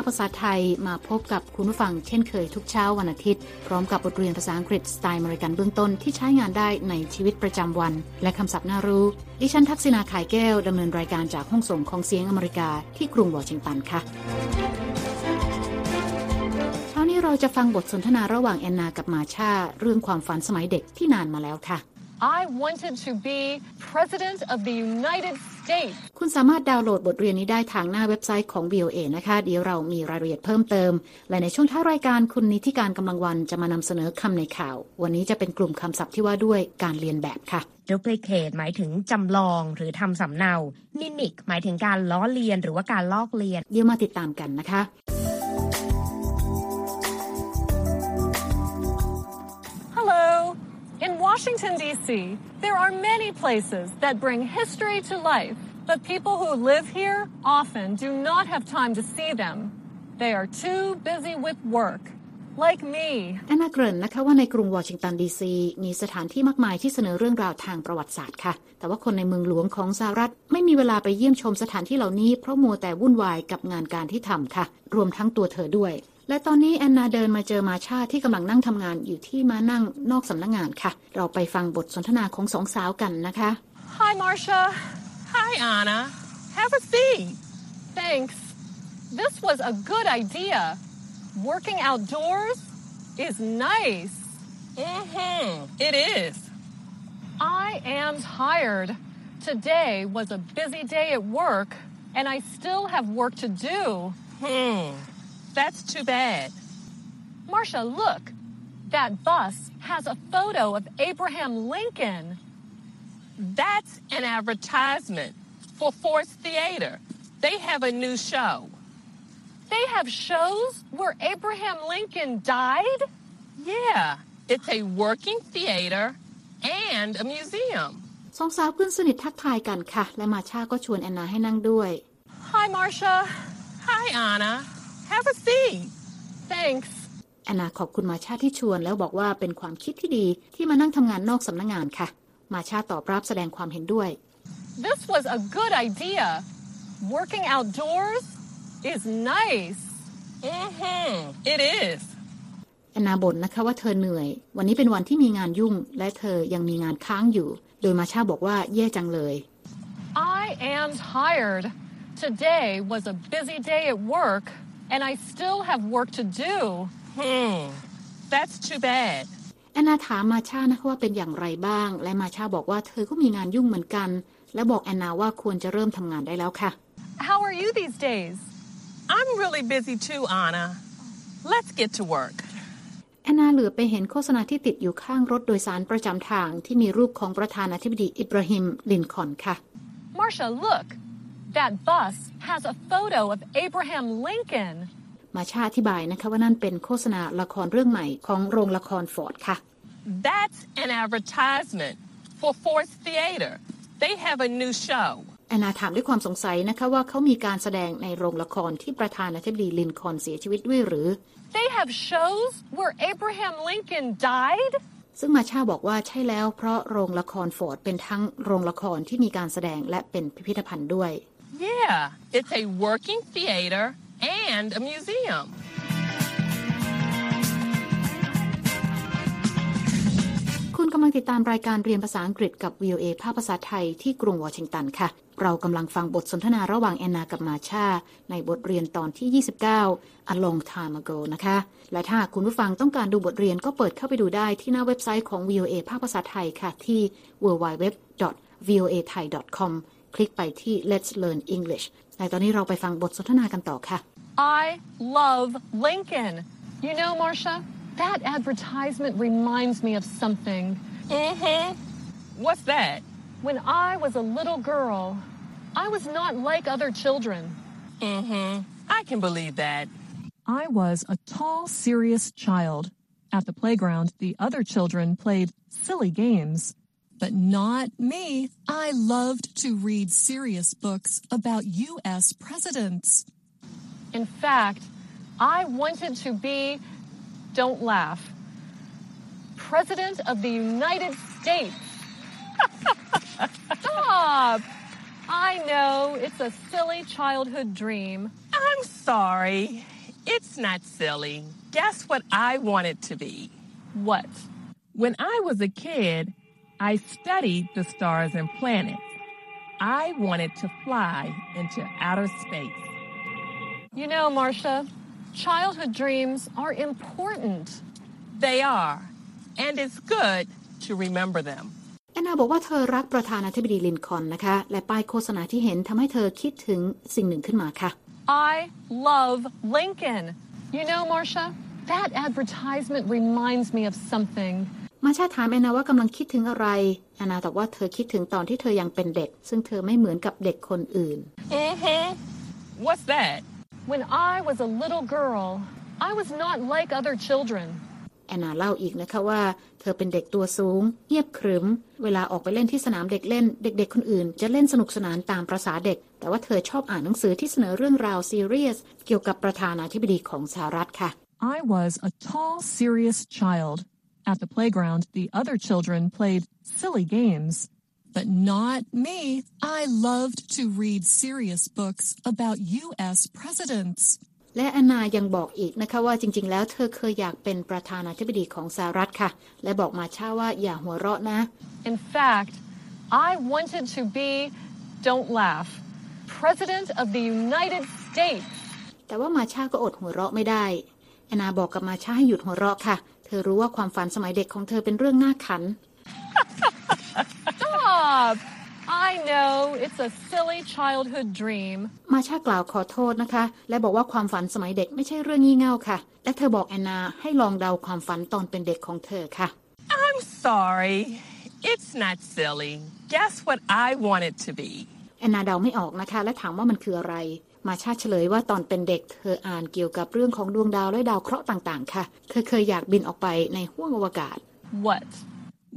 ภาคภาษาไทยมาพบกับคุณผู้ฟังเช่นเคยทุกเช้าวันอาทิตย์ พร้อมกับบทเรียนภาษาอังกฤษสไตล์อเมริกันเบื้องต้นที่ใช้งานได้ในชีวิตประจำวัน และคำศัพท์น่ารู้ ดิฉันทักษณา ข่ายแก้วดำเนินรายการจากห้องส่งของเสียงอเมริกาที่กรุงวอชิงตันค่ะเช้านี้เราจะฟังบทสนทนาระหว่างแอนนากับมาชาเรื่องความฝันสมัยเด็กที่นานมาแล้วค่ะ I wanted to be president of the United States. คุณสามารถดาวน์โหลดบทเรียนนี้ได้ทางหน้าเว็บไซต์ของ VOA นะคะ เดี๋ยวเรามีรายละเอียดเพิ่มเติม และในช่วงท้ายรายการคุณนิติการกำลังวันจะมานำเสนอคำในข่าว วันนี้จะเป็นกลุ่มคำศัพท์ที่ว่าด้วยการเรียนแบบค่ะ duplicate หมายถึงจำลองหรือทำสำเนา mimic หมายถึงการล้อเลียน หรือว่าการลอกเลียน เดี๋ยวมาติดตามกันนะคะ In Washington, D.C., there are many places that bring history to life, but people who live here often do not have time to see them. They are too busy with work, like me. แอนนาเกริ่นนะคะว่าในกรุงวอชิงตันดีซีมีสถานที่มากมายที่เสนอเรื่องราวทางประวัติศาสตร์ค่ะ แต่ว่าคนในเมืองหลวงของสหรัฐ ไม่มีเวลาไปเยี่ยมชมสถานที่เหล่านี้เพราะมัวแต่วุ่นวายกับงานการที่ทำค่ะ รวมทั้งตัวเธอด้วย และตอนนี้แอนนาเดินมาเจอมาชาที่กำลังนั่งทำงานอยู่ที่มานั่งนอกสำนักงานค่ะ เราไปฟังบทสนทนาของสองสาวกันนะคะ Hi, Marcia. Hi, Anna. Have a seat. Thanks. This was a good idea. Working outdoors is nice. Mm-hmm. It is. I am tired. Today was a busy day at work, and I still have work to do. Hmm. That's too bad. Marcia, look. That bus has a photo of Abraham Lincoln. That's an advertisement for Force Theater. They have a new show. They have shows where Abraham Lincoln died? Yeah. It's a working theater and a museum. สองสาวเพื่อนสนิททักทายกันค่ะ และมาชาก็ชวนแอนนาให้นั่งด้วย Hi, Marcia. Hi, Anna. Have a seat. Thanks. แอนนาขอบคุณมาชาที่ชวน แล้วบอกว่าเป็นความคิดที่ดีที่มานั่งทำงานนอกสำนักงานค่ะ มาชาตอบรับแสดงความเห็นด้วย This was a good idea. Working outdoors is nice. Mm-hmm. It is. แอนนาบ่นนะคะว่าเธอเหนื่อย วันนี้เป็นวันที่มีงานยุ่ง และเธอยังมีงานค้างอยู่ โดยมาชาบอกว่าแย่จังเลย I am tired. Today was a busy day at work, and I still have work to do. Hmm. That's too bad. แอนนาถามมาชานะคะว่าเป็นอย่างไรบ้าง และมาชาบอกว่าเธอก็มีงานยุ่งเหมือนกัน และบอกแอนนาว่าควรจะเริ่มทำงานได้แล้วค่ะ How are you these days? I'm really busy too, Anna. Let's get to work. แอนนาเหลือไปเห็นโฆษณาที่ติดอยู่ข้างรถโดยสารประจำทางที่มีรูปของประธานาธิบดีอิบราฮิม ลินคอล์นค่ะ Marcia, look. That bus has a photo of Abraham Lincoln. มาชาอธิบายนะคะว่านั่นเป็นโฆษณาละครเรื่องใหม่ของโรงละครฟอร์ดค่ะ That's an advertisement for Force Theater. They have a new show. แอนนาถามด้วยความสงสัยนะคะว่าเขามีการแสดงในโรงละครที่ประธานาธิบดีลินคอล์นเสียชีวิตด้วยหรือ They have shows where Abraham Lincoln died? ซึ่งมาชาบอกว่าใช่แล้วเพราะโรงละครฟอร์ดเป็นทั้งโรงละครที่มีการแสดงและเป็นพิพิธภัณฑ์ด้วย Yeah. It's a working theater and a museum. คุณกำลังติดตามรายการเรียนภาษาอังกฤษกับ VOA ภาคภาษาไทยที่กรุงวอชิงตันค่ะ เรากำลังฟังบทสนทนาระหว่างแอนนากับมาชา ในบทเรียนตอนที่ 29 A long time ago นะคะ และถ้าคุณผู้ฟังต้องการดูบทเรียนก็เปิดเข้าไปดูได้ที่หน้าเว็บไซต์ของ VOA ภาคภาษาไทยค่ะที่ www.voathai.com คลิกไปที่ Let's Learn English ในตอนนี้เราไปฟังบทสนทนากันต่อค่ะ I love Lincoln. You know, Marcia, that advertisement reminds me of something. Mm-hmm. What's that? When I was a little girl, I was not like other children. Mm-hmm. I can believe that. I was a tall, serious child. At the playground, the other children played silly games. But not me. I loved to read serious books about U.S. presidents. In fact, I wanted to be, don't laugh, President of the United States. Stop! I know it's a silly childhood dream. I'm sorry. It's not silly. Guess what I wanted to be? What? When I was a kid, I studied the stars and planets. I wanted to fly into outer space. You know, Marcia, childhood dreams are important. They are, and it's good to remember them. แอนนาบอกว่าเธอรักประธานาธิบดีลินคอล์นนะคะ และป้ายโฆษณาที่เห็นทำให้เธอคิดถึงสิ่งหนึ่งขึ้นมาค่ะ I love Lincoln. You know, Marcia, that advertisement reminds me of something. มาชาถามแอนนาว่ากำลังคิดถึงอะไรแอนนาตอบว่าเธอคิดถึงตอนที่เธอยังเป็นเด็ก ซึ่งเธอไม่เหมือนกับเด็กคนอื่น Mm-hmm. What's that? When I was a little girl, I was not like other children. แอนนาเล่าอีกนะคะว่า เธอเป็นเด็กตัวสูง เงียบขรึม เวลาออกไปเล่นที่สนามเด็กเล่น เด็กๆ คนอื่น จะเล่นสนุกสนานตามประษาเด็ก แต่ว่าเธอชอบอ่านหนังสือที่เสนอเรื่องราวซีเรียสเกี่ยวกับประธานาธิบดีของสหรัฐค่ะ I was a tall, serious child. At the playground, the other children played silly games. But not me. I loved to read serious books about U.S. presidents. และอนนายังบอกอีกนะคะว่าจริงและบอกมาช่าว่าอย่าหัวเราะนะ In fact I wanted to be don't laugh President of the United States แต่ว่ามาช่าก็อดหัวเราะไม่ได้อนนาบอกกับมาช่าให้หยุดหัวเราะค่ะ ธอรู้ว่าความฝันสมัยเด็กของเธอเป็นเรื่องน่าขัน Stop! I know it's a silly childhood dream. มาชากล่าวขอโทษนะคะ และบอกว่าความฝันสมัยเด็กไม่ใช่เรื่องงี่เง่าค่ะ และเธอบอกแอนนาให้ลองเดาความฝันตอนเป็นเด็กของเธอค่ะ I'm sorry. It's not silly. Guess what I want it to be. แอนนาเดาไม่ออกนะคะ และถามว่ามันคืออะไร มาชาเฉลยว่าตอนเป็นเด็ก เธออ่านเกี่ยวกับเรื่องของดวงดาวและดาวเคราะห์ต่างๆ ค่ะ เธอเคยอยากบินออกไปในห้วงอวกาศ What?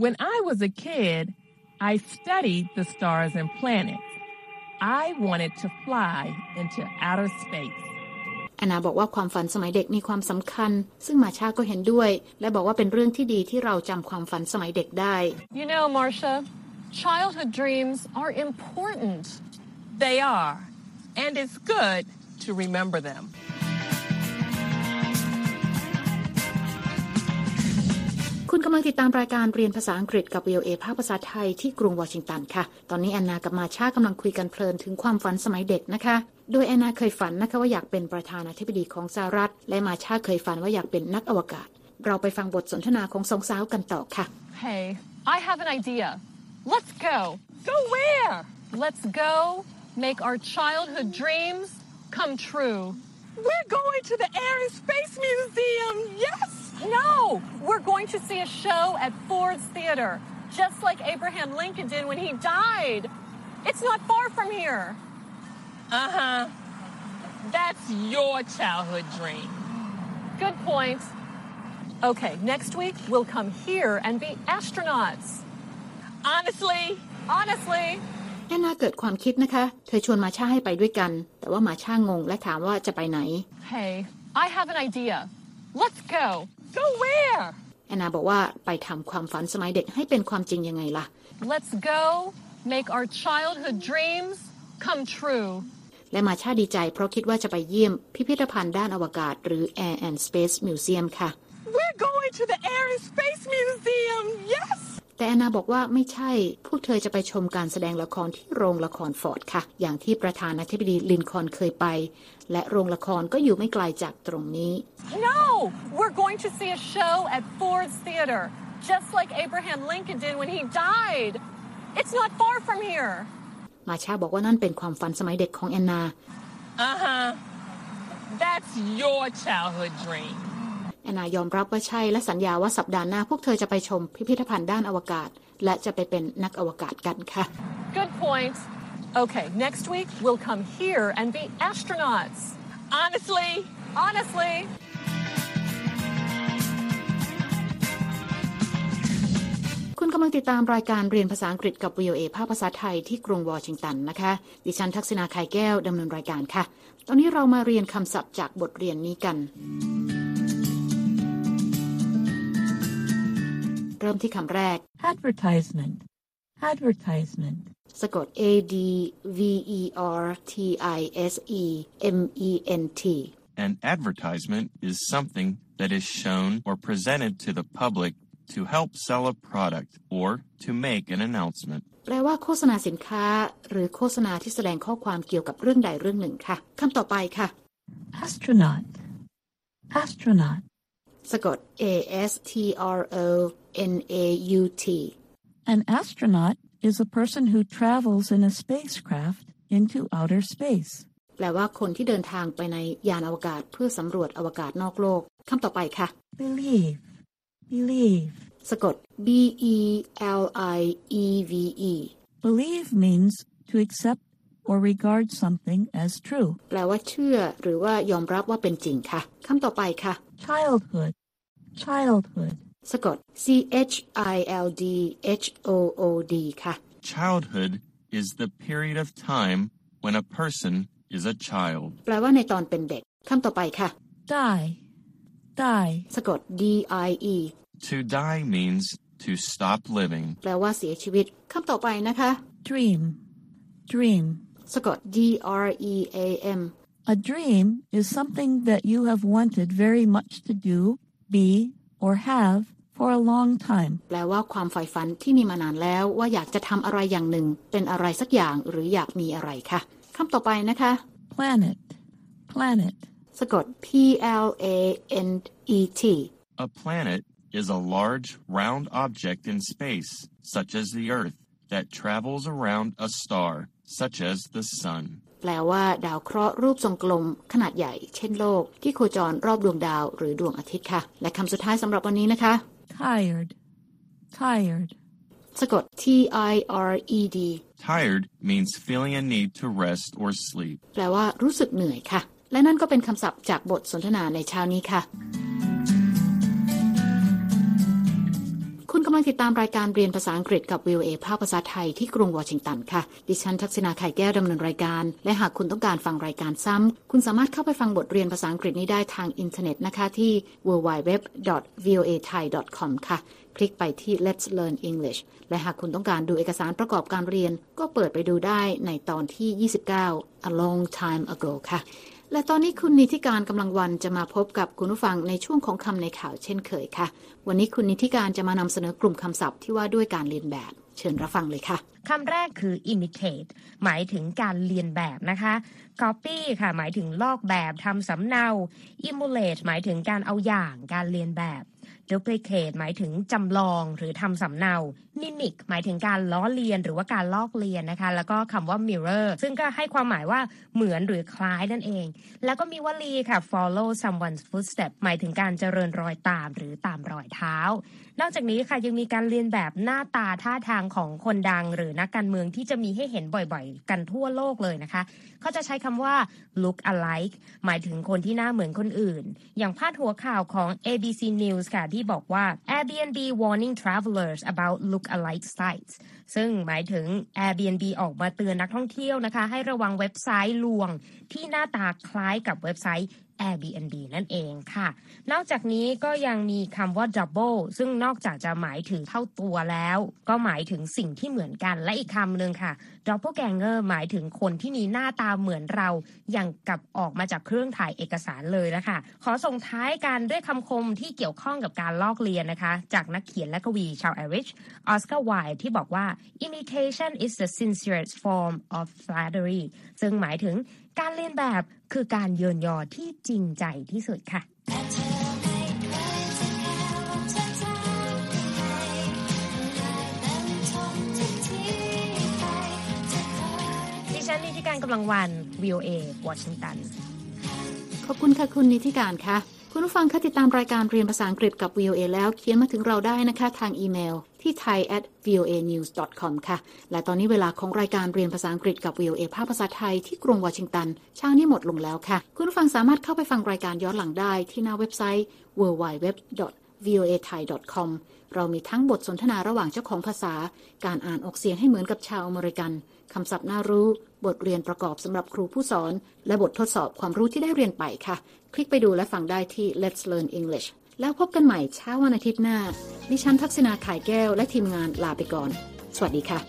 When I was a kid, I studied the stars and planets. I wanted to fly into outer space. แอนนาบอกว่าความฝันสมัยเด็กมีความสำคัญ ซึ่งมาชาก็เห็นด้วย และบอกว่าเป็นเรื่องที่ดีที่เราจำความฝันสมัยเด็กได้ You know, Marcia, childhood dreams are important. They are, and it's good to remember them. คุณกำลังติดตามรายการเรียนภาษาอังกฤษกับ VOA ภาคภาษาไทยที่กรุงวอชิงตันค่ะ ตอนนี้แอนนากับมาชากำลังคุยกันเพลินถึงความฝันสมัยเด็กนะคะ โดยแอนนาเคยฝันนะคะว่าอยากเป็นประธานาธิบดีของสหรัฐ และมาชาเคยฝันว่าอยากเป็นนักอวกาศ เราไปฟังบทสนทนาของสองสาวกันต่อค่ะ Hey, I have an idea. Let's go. Go where? Let's go make our childhood dreams come true. We're going to the Air and Space Museum. Yes. No, we're going to see a show at Ford's Theater, just like Abraham Lincoln did when he died. It's not far from here. Uh huh. That's your childhood dream. Good point. Okay, next week we'll come here and be astronauts. Honestly, Honestly, แอนนาเกิดความคิดนะคะ เธอชวนมาชาให้ไปด้วยกัน แต่ว่ามาชางงและถามว่าจะไปไหน hey, I have an idea. Let's go. go where? แอนนาบอกว่าไปทำความฝันสมัยเด็กให้เป็นความจริงยังไงล่ะ Let's go make our childhood dreams come true. และมาชาดีใจเพราะคิดว่าจะไปเยี่ยมพิพิธภัณฑ์ด้านอวกาศ หรือ Air and Space Museum ค่ะ We're going to the Air and Space Museum. Yes. แต่แอนนาบอกว่าไม่ใช่ พวกเธอจะไปชมการแสดงละครที่โรงละครฟอร์ดค่ะ อย่างที่ประธานาธิบดีลินคอล์นเคยไป และโรงละครก็อยู่ไม่ไกลจากตรงนี้ No, we're going to see a show at Ford's Theater, just like Abraham Lincoln did when he died. It's not far from here. มาชาบอกว่านั่นเป็นความฝันสมัยเด็กของแอนนา Uh huh. That's your childhood dream. แอนนายอมรับว่าใช่และสัญญาว่าสัปดาห์หน้าพวกเธอจะไปชมพิพิธภัณฑ์ด้านอวกาศ และจะไปเป็นนักอวกาศกันค่ะ Good point. Okay, next week we'll come here and be astronauts. Honestly, Honestly, คุณกำลังติดตามรายการเรียนภาษาอังกฤษกับ VOA ภาคภาษาไทยที่กรุงวอชิงตันนะคะ ดิฉันทักษณาไข่แก้วดำเนินรายการค่ะ ตอนนี้เรามาเรียนคำศัพท์จากบทเรียนนี้กัน เริ่มที่คำแรก Advertisement. advertisement, สะกด A D V E R T I S E M E N T An advertisement is something that is shown or presented to the public to help sell a product or to make an announcement. แปลว่าโฆษณาสินค้า หรือโฆษณาที่แสดงข้อความเกี่ยวกับเรื่องใดเรื่องหนึ่งค่ะคำต่อไปค่ะ astronaut, astronaut, สะกด A S T R O N A U T An astronaut is a person who travels in a spacecraft into outer space. แปลว่าคนที่เดินทางไปในยานอวกาศเพื่อสำรวจอวกาศนอกโลกคำต่อไปค่ะ Believe, believe. สะกด B E L I E V E Believe means to accept or regard something as true. แปลว่าเชื่อ หรือว่ายอมรับว่าเป็นจริงค่ะคำต่อไปค่ะ Childhood, childhood. สะกด C H I L D H O O D ค่ะ Childhood is the period of time when a person is a child. แปลว่าในตอนเป็นเด็กคำต่อไปค่ะ Die, die. สะกด D I E To die means to stop living. แปลว่าเสียชีวิตคำต่อไปนะคะ Dream, dream. สะกด D R E A M A dream is something that you have wanted very much to do, be, or have for a long time. แปลว่าความใฝ่ฝันที่มีมานานแล้วว่าอยากจะทำอะไรอย่างหนึ่ง เป็นอะไรสักอย่างหรืออยากมีอะไรค่ะคำต่อไปนะคะ Planet, planet. สะกด P L A N E T A planet is a large, round object in space, such as the Earth, that travels around a star, such as the Sun. แปลว่าดาวเคราะห์รูปทรงกลม ขนาดใหญ่ เช่นโลก ที่โคจรรอบดวงดาวหรือดวงอาทิตย์ค่ะ และคำสุดท้ายสำหรับวันนี้นะคะ Tired, tired. สะกด T I R E D Tired means feeling a need to rest or sleep. แปลว่ารู้สึกเหนื่อยค่ะ และนั่นก็เป็นคำศัพท์จากบทสนทนาในเช้านี้ค่ะำลังติดตามรายการเรียนภาษาอังกฤษกับ VOA ภาคภาษาไทยที่กรุงวอชิงตันค่ะ ดิฉันทักษณาไข่แก้วดำเนินรายการ และหากคุณต้องการฟังรายการซ้ำ คุณสามารถเข้าไปฟังบทเรียนภาษาอังกฤษนี้ได้ทางอินเทอร์เน็ตนะคะที่ www.voathai.com ค่ะ คลิกไปที่ Let's Learn English และหากคุณต้องการดูเอกสารประกอบการเรียน ก็เปิดไปดูได้ในตอนที่ 29 A long time ago ค่ะ และตอนนี้คุณนิติการกำลังวันจะมาพบกับคุณผู้ฟังในช่วงของคำในข่าวเช่นเคยค่ะ วันนี้คุณนิติการจะมานำเสนอกลุ่มคำศัพท์ที่ว่าด้วยการเรียนแบบ เชิญรับฟังเลยค่ะคำแรกคือ imitate หมายถึงการเรียนแบบนะคะ copy ค่ะ หมายถึงลอกแบบทำสำเนา emulate หมายถึงการเอาอย่างการเรียนแบบ duplicate หมายถึงจำลองหรือทำสำเนา mimic หมายถึงการล้อเลียนหรือว่าการลอกเลียนนะคะ แล้วก็คำว่า mirror ซึ่งก็ให้ความหมายว่าเหมือนหรือคล้ายนั่นเอง แล้วก็มีวลีค่ะ follow someone's footstep หมายถึงการเจริญรอยตามหรือตามรอยเท้า นอกจากนี้ค่ะยังมีการเรียนแบบหน้าตาท่าทางของคนดังหรือนักการเมืองที่จะมีให้เห็นบ่อยๆ กันทั่วโลกเลยนะคะ เขาจะใช้คำว่า look alike หมายถึงคนที่หน้าเหมือนคนอื่น อย่างพาดหัวข่าวของ ABC News ค่ะที่บอกว่า Airbnb warning travelers about look alike sites ซึ่งหมายถึง Airbnb ออกมาเตือนนักท่องเที่ยวนะคะ ให้ระวังเว็บไซต์ลวงที่หน้าตาคล้ายกับเว็บไซต์ Airbnb นั่นเองค่ะ นอกจากนี้ก็ยังมีคำว่า double ซึ่งนอกจากจะหมายถึงเท่าตัวแล้ว ก็หมายถึงสิ่งที่เหมือนกันและอีกคำหนึ่งค่ะ doppelganger หมายถึงคนที่มีหน้าตาเหมือนเรา อย่างกับออกมาจากเครื่องถ่ายเอกสารเลยนะคะ ขอส่งท้ายกันด้วยคำคมที่เกี่ยวข้องกับการลอกเลียนนะคะ จากนักเขียนและกวีชาวไอริชออสการ์ไวท์ที่บอกว่า imitation is the sincerest form of flattery ซึ่งหมายถึงการเลียนแบบคือการเยินยอที่จริงใจที่สุดค่ะดิฉันนิติการกำลังวัน VOA วอชิงตัน ขอบคุณค่ะคุณนิติการค่ะ คุณผู้ฟังคะติดตามรายการเรียนภาษาอังกฤษกับ VOA แล้วเขียนมาถึงเราได้นะคะทางอีเมลที่ thai at voa news com ค่ะ และตอนนี้เวลาของรายการเรียนภาษาอังกฤษกับ VOA ภาคภาษาไทยที่กรุงวอชิงตันเช้านี้หมดลงแล้วค่ะ คุณผู้ฟังสามารถเข้าไปฟังรายการย้อนหลังได้ที่หน้าเว็บไซต์ www voa thai com เรามีทั้งบทสนทนาระหว่างเจ้าของภาษา การอ่านออกเสียงให้เหมือนกับชาวอเมริกัน คำศัพท์น่ารู้ บทเรียนประกอบสำหรับครูผู้สอน และบททดสอบความรู้ที่ได้เรียนไปค่ะ คลิกไปดูและฟังได้ที่ Let's Learn English แล้วพบกันใหม่เช้าวันอาทิตย์หน้า ดิฉันทักษณาขายแก้วและทีมงานลาไปก่อน สวัสดีค่ะ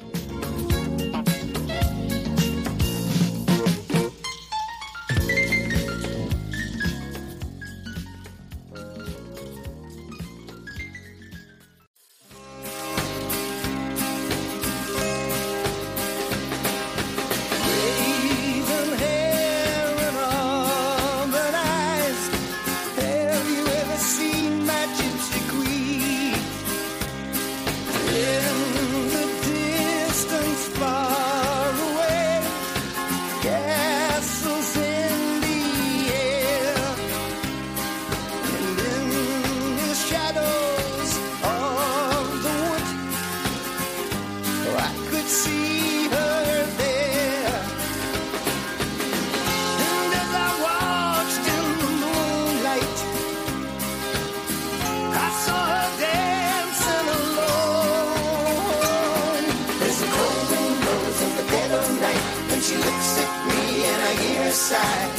side.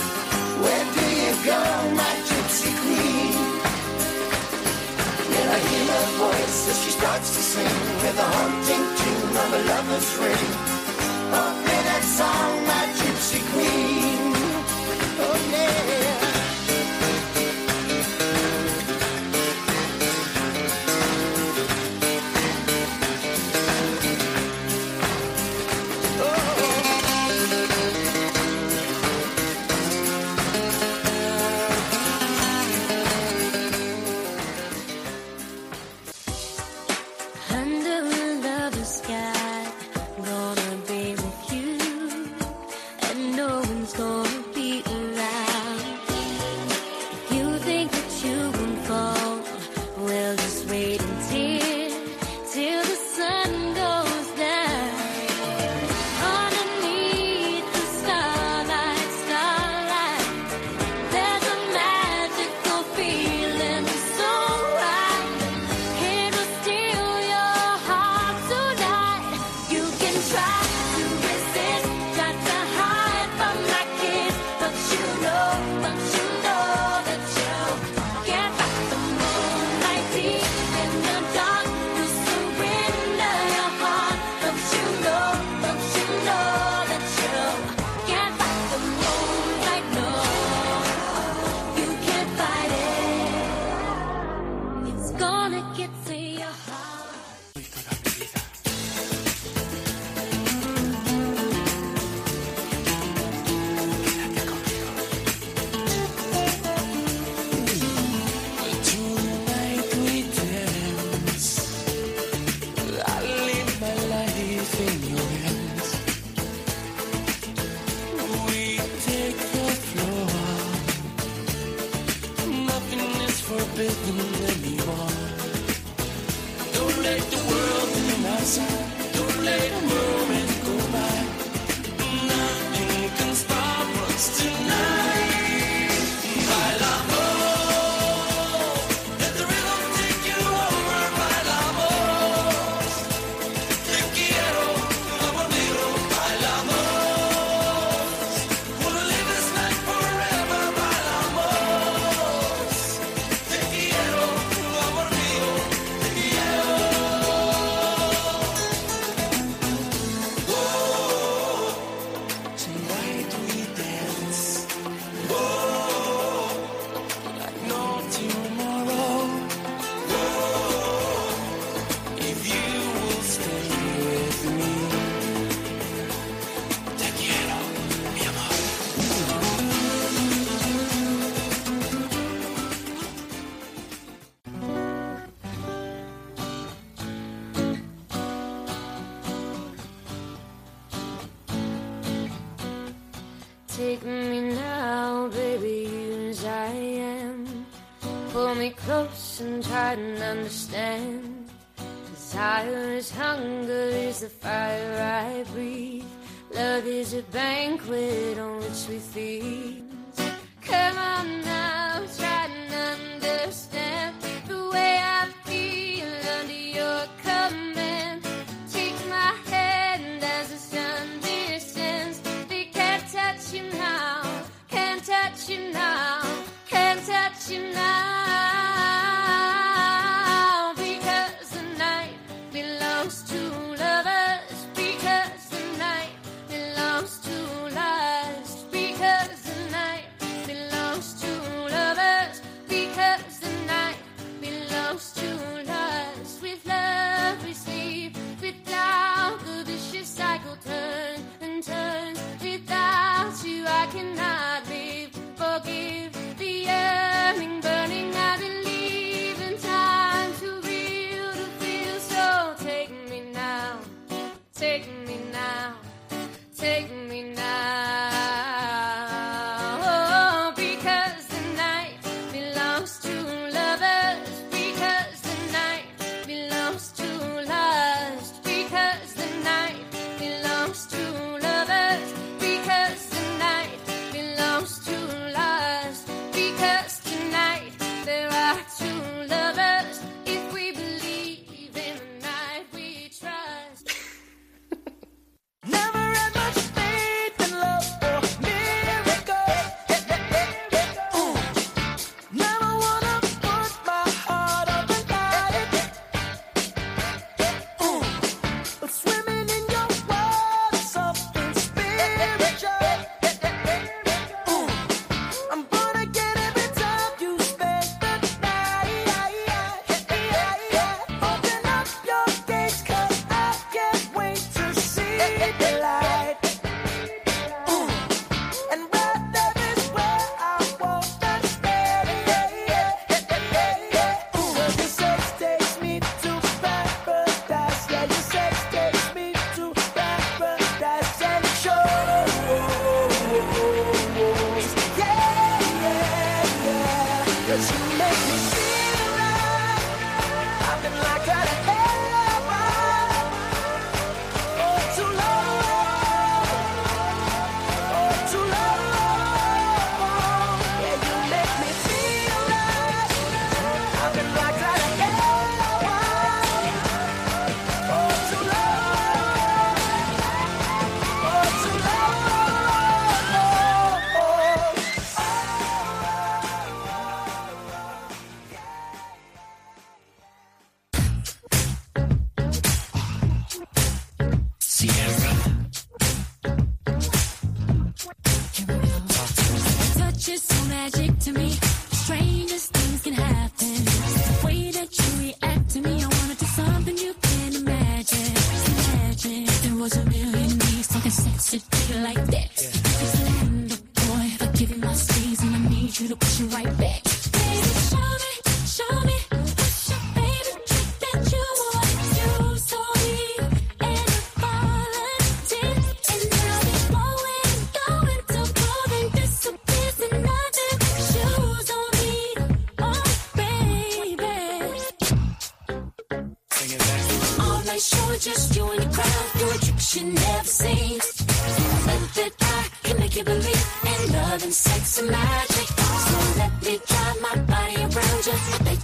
Where do you go, my gypsy queen? Then I hear her voice as she starts to sing with a haunting tune of a lover's ring. Oh, that song, my gypsy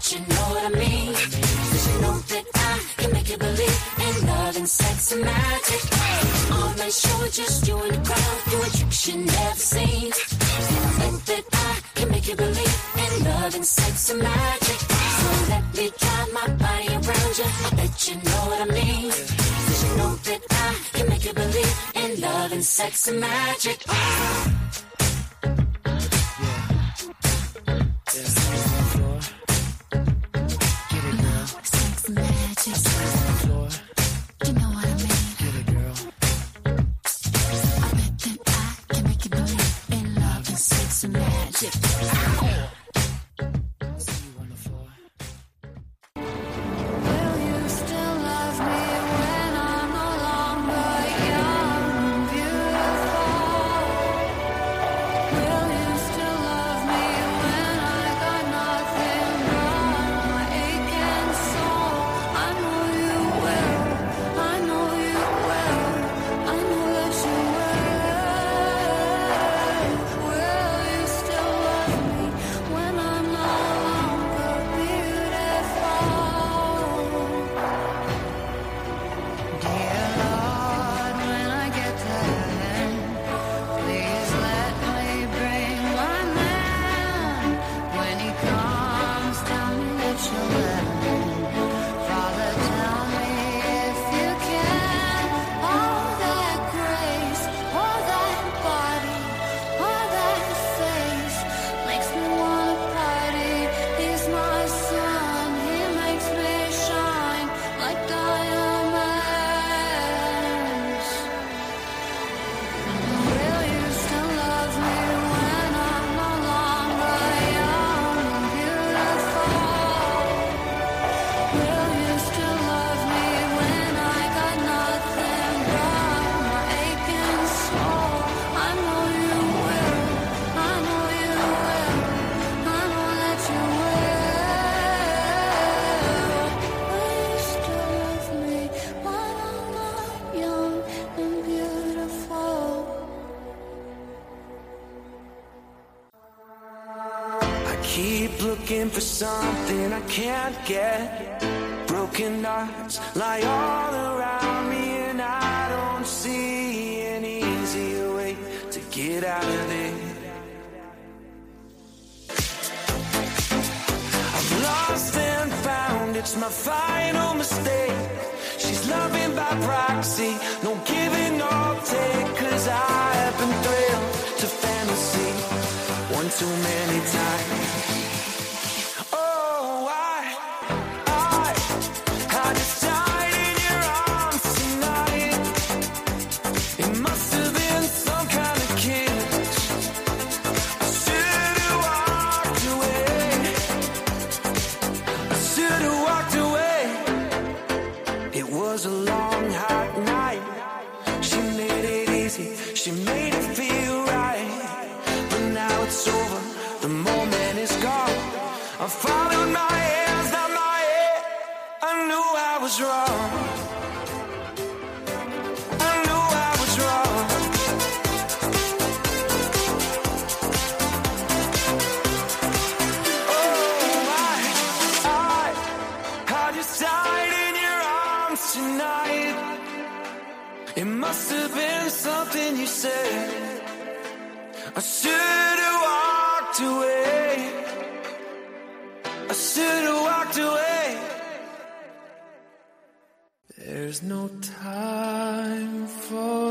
you know what I mean. Cause you know that I can make you believe in love and sex and magic. On that show, just you and the crowd doing tricks you never seen. You think that I can make you believe in love and sex and magic. So let me drive my body around you. I bet you know what I mean. Cause you know that I can make you believe in love and sex and magic. clouds lie all around me and I don't see an easy way to get out of this. I've lost and found, it's my final mistake. She's loving by proxy, no giving or take, cause I have been thrilled to fantasy. One too many. must have been something you said. I should have walked away. I should have walked away. There's no time for